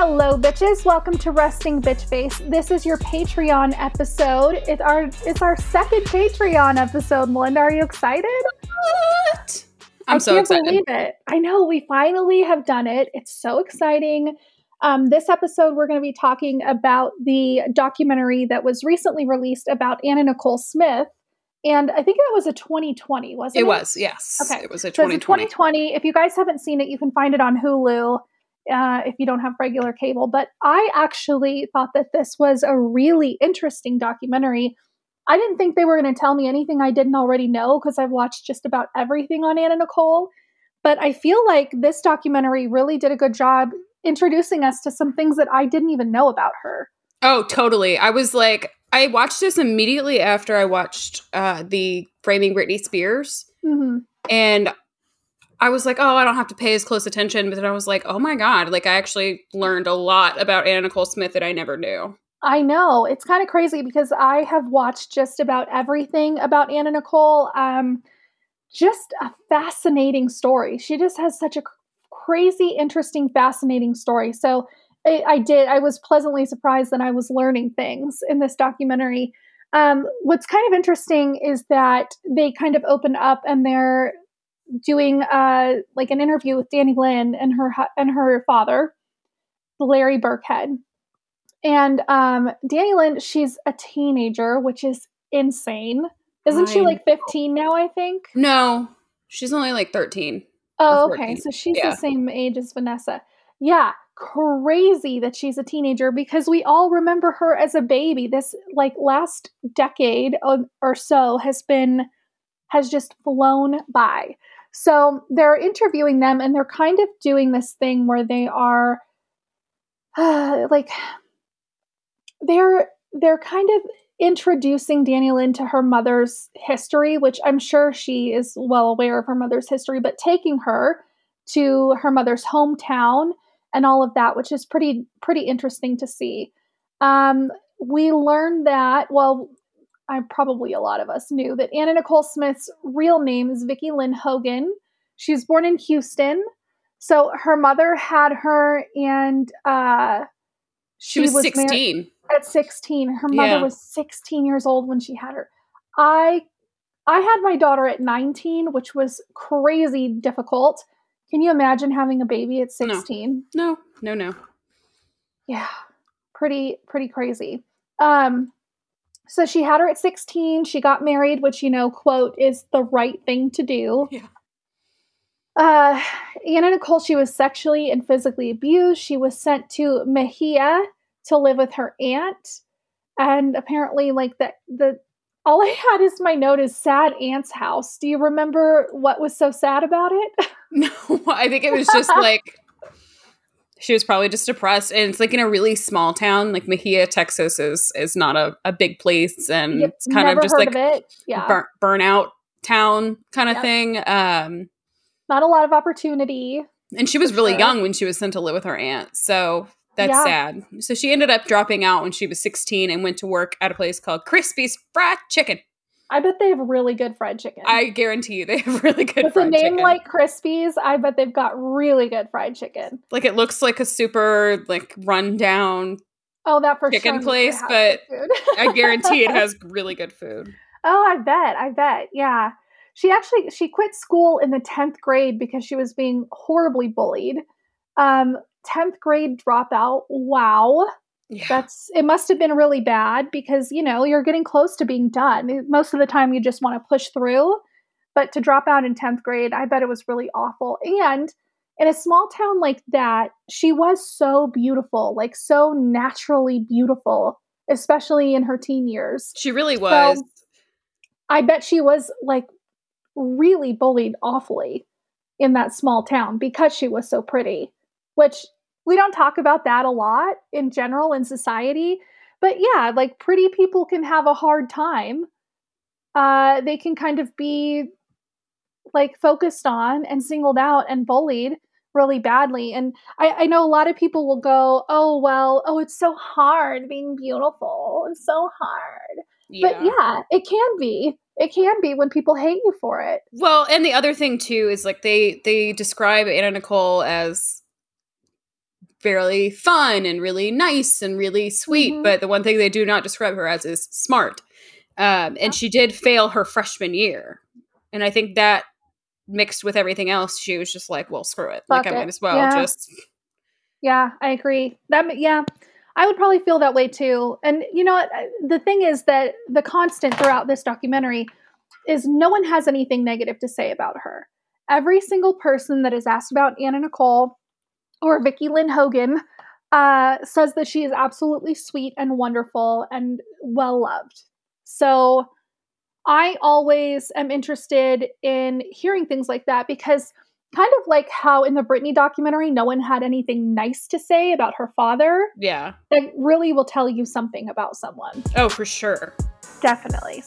Hello, bitches. Welcome to Resting Bitch Face. This is your Patreon episode. It's our it's our second Patreon episode. Melinda, are you excited? What? I'm I so can't excited. believe it. I know we finally have done it. It's so exciting. Um, this episode, we're going to be talking about the documentary that was recently released about Anna Nicole Smith, and I think that was a 2020, wasn't it? It was, yes. Okay. It was a So it's a 2020. 2020. If you guys haven't seen it, you can find it on Hulu uh, if you don't have regular cable. But I actually thought that this was a really interesting documentary. I didn't think they were going to tell me anything I didn't already know because I've watched just about everything on Anna Nicole. But I feel like this documentary really did a good job introducing us to some things that I didn't even know about her. Oh, totally. I was like, I watched this immediately after I watched uh, the Framing Britney Spears. hmm And I was like, oh, I don't have to pay as close attention. But then I was like, oh my God, like I actually learned a lot about Anna Nicole Smith that I never knew. I know it's kind of crazy because I have watched just about everything about Anna Nicole. Um, just a fascinating story. She just has such a crazy, interesting, fascinating story. So I, I did. I was pleasantly surprised that I was learning things in this documentary. Um, what's kind of interesting is that they kind of open up and they're doing uh, like an interview with Dannielynn and her and her father, Larry Birkhead. And um, Dannielynn, she's a teenager, which is insane. Isn't she like 15 now, I think? No, she's only like 13. Oh, okay. So she's Yeah. the same age as Vanessa. Yeah, crazy that she's a teenager because we all remember her as a baby. This like last decade or so has been has just flown by. So they're interviewing them and they're kind of doing this thing where they are like they're they're kind of introducing Dannielynn into her mother's history, which I'm sure she is well aware of her mother's history, but taking her to her mother's hometown and all of that, which is pretty pretty interesting to see. Um, we learned that well, I probably a lot of us knew that Anna Nicole Smith's real name is Vickie Lynn Hogan. She was born in Houston. So her mother had her, and uh, She, was, mar- 16. at 16 her mother Yeah. was 16 years old when she had her i i had my daughter at 19 which was crazy difficult can you imagine having a baby at No. 16 no, no, no. yeah pretty pretty crazy um so she had her at 16 she got married which you know quote is the right thing to do. Yeah. uh anna nicole she was sexually and physically abused. She was sent to Mexia to live with her aunt. And apparently like the the all i had is my note is sad aunt's house. Do you remember what was so sad about it? No, I think it was just like she was probably just depressed, and it's like in a really small town, like Mexia, Texas is is not a, a big place, and Yep, it's kind of just like of yeah burn, burnout town kind of Yep. thing. Um, not a lot of opportunity and she was really sure. young when she was sent to live with her aunt, so that's Yeah. sad. So she ended up dropping out when she was sixteen and went to work at a place called Crispy's Fried Chicken. I bet they have really good fried chicken I guarantee you, they have really good with a fried name chicken. like Crispies, I bet they've got really good fried chicken. like it looks like a super like rundown Oh, that for Chicken sure. place, but. I guarantee it has really good food. oh, I bet. I bet. Yeah. She actually she quit school in the 10th grade because she was being horribly bullied. Um 10th grade dropout. Wow. Yeah. That's it must have been really bad because, you know, you're getting close to being done. Most of the time you just want to push through, but to drop out in 10th grade, I bet it was really awful. And in a small town like that, she was so beautiful, like so naturally beautiful, especially in her teen years. She really was. I bet she was like really bullied awfully in that small town because she was so pretty, which we don't talk about that a lot in general in society. But yeah, like pretty people can have a hard time. Uh, they can kind of be like focused on and singled out and bullied really badly. And I, I know a lot of people will go, oh, well, oh, it's so hard being beautiful. It's so hard. But yeah, it can be. It can be when people hate you for it. Well, and the other thing too is like they they describe Anna Nicole as fairly fun and really nice and really sweet. Mhm. But the one thing they do not describe her as is smart. Um, and she did fail her freshman year. And I think that mixed with everything else, she was just like, well, screw it. like, Fuck I might as well Yeah. just. Yeah, I agree. That yeah, I would probably feel that way too. And you know what? The thing is that the constant throughout this documentary is no one has anything negative to say about her. Every single person that is asked about Anna Nicole or Vickie Lynn Hogan uh, says that she is absolutely sweet and wonderful and well loved. So I always am interested in hearing things like that because kind of like how in the Britney documentary no one had anything nice to say about her father, Yeah. that really will tell you something about someone. Oh, for sure. Definitely.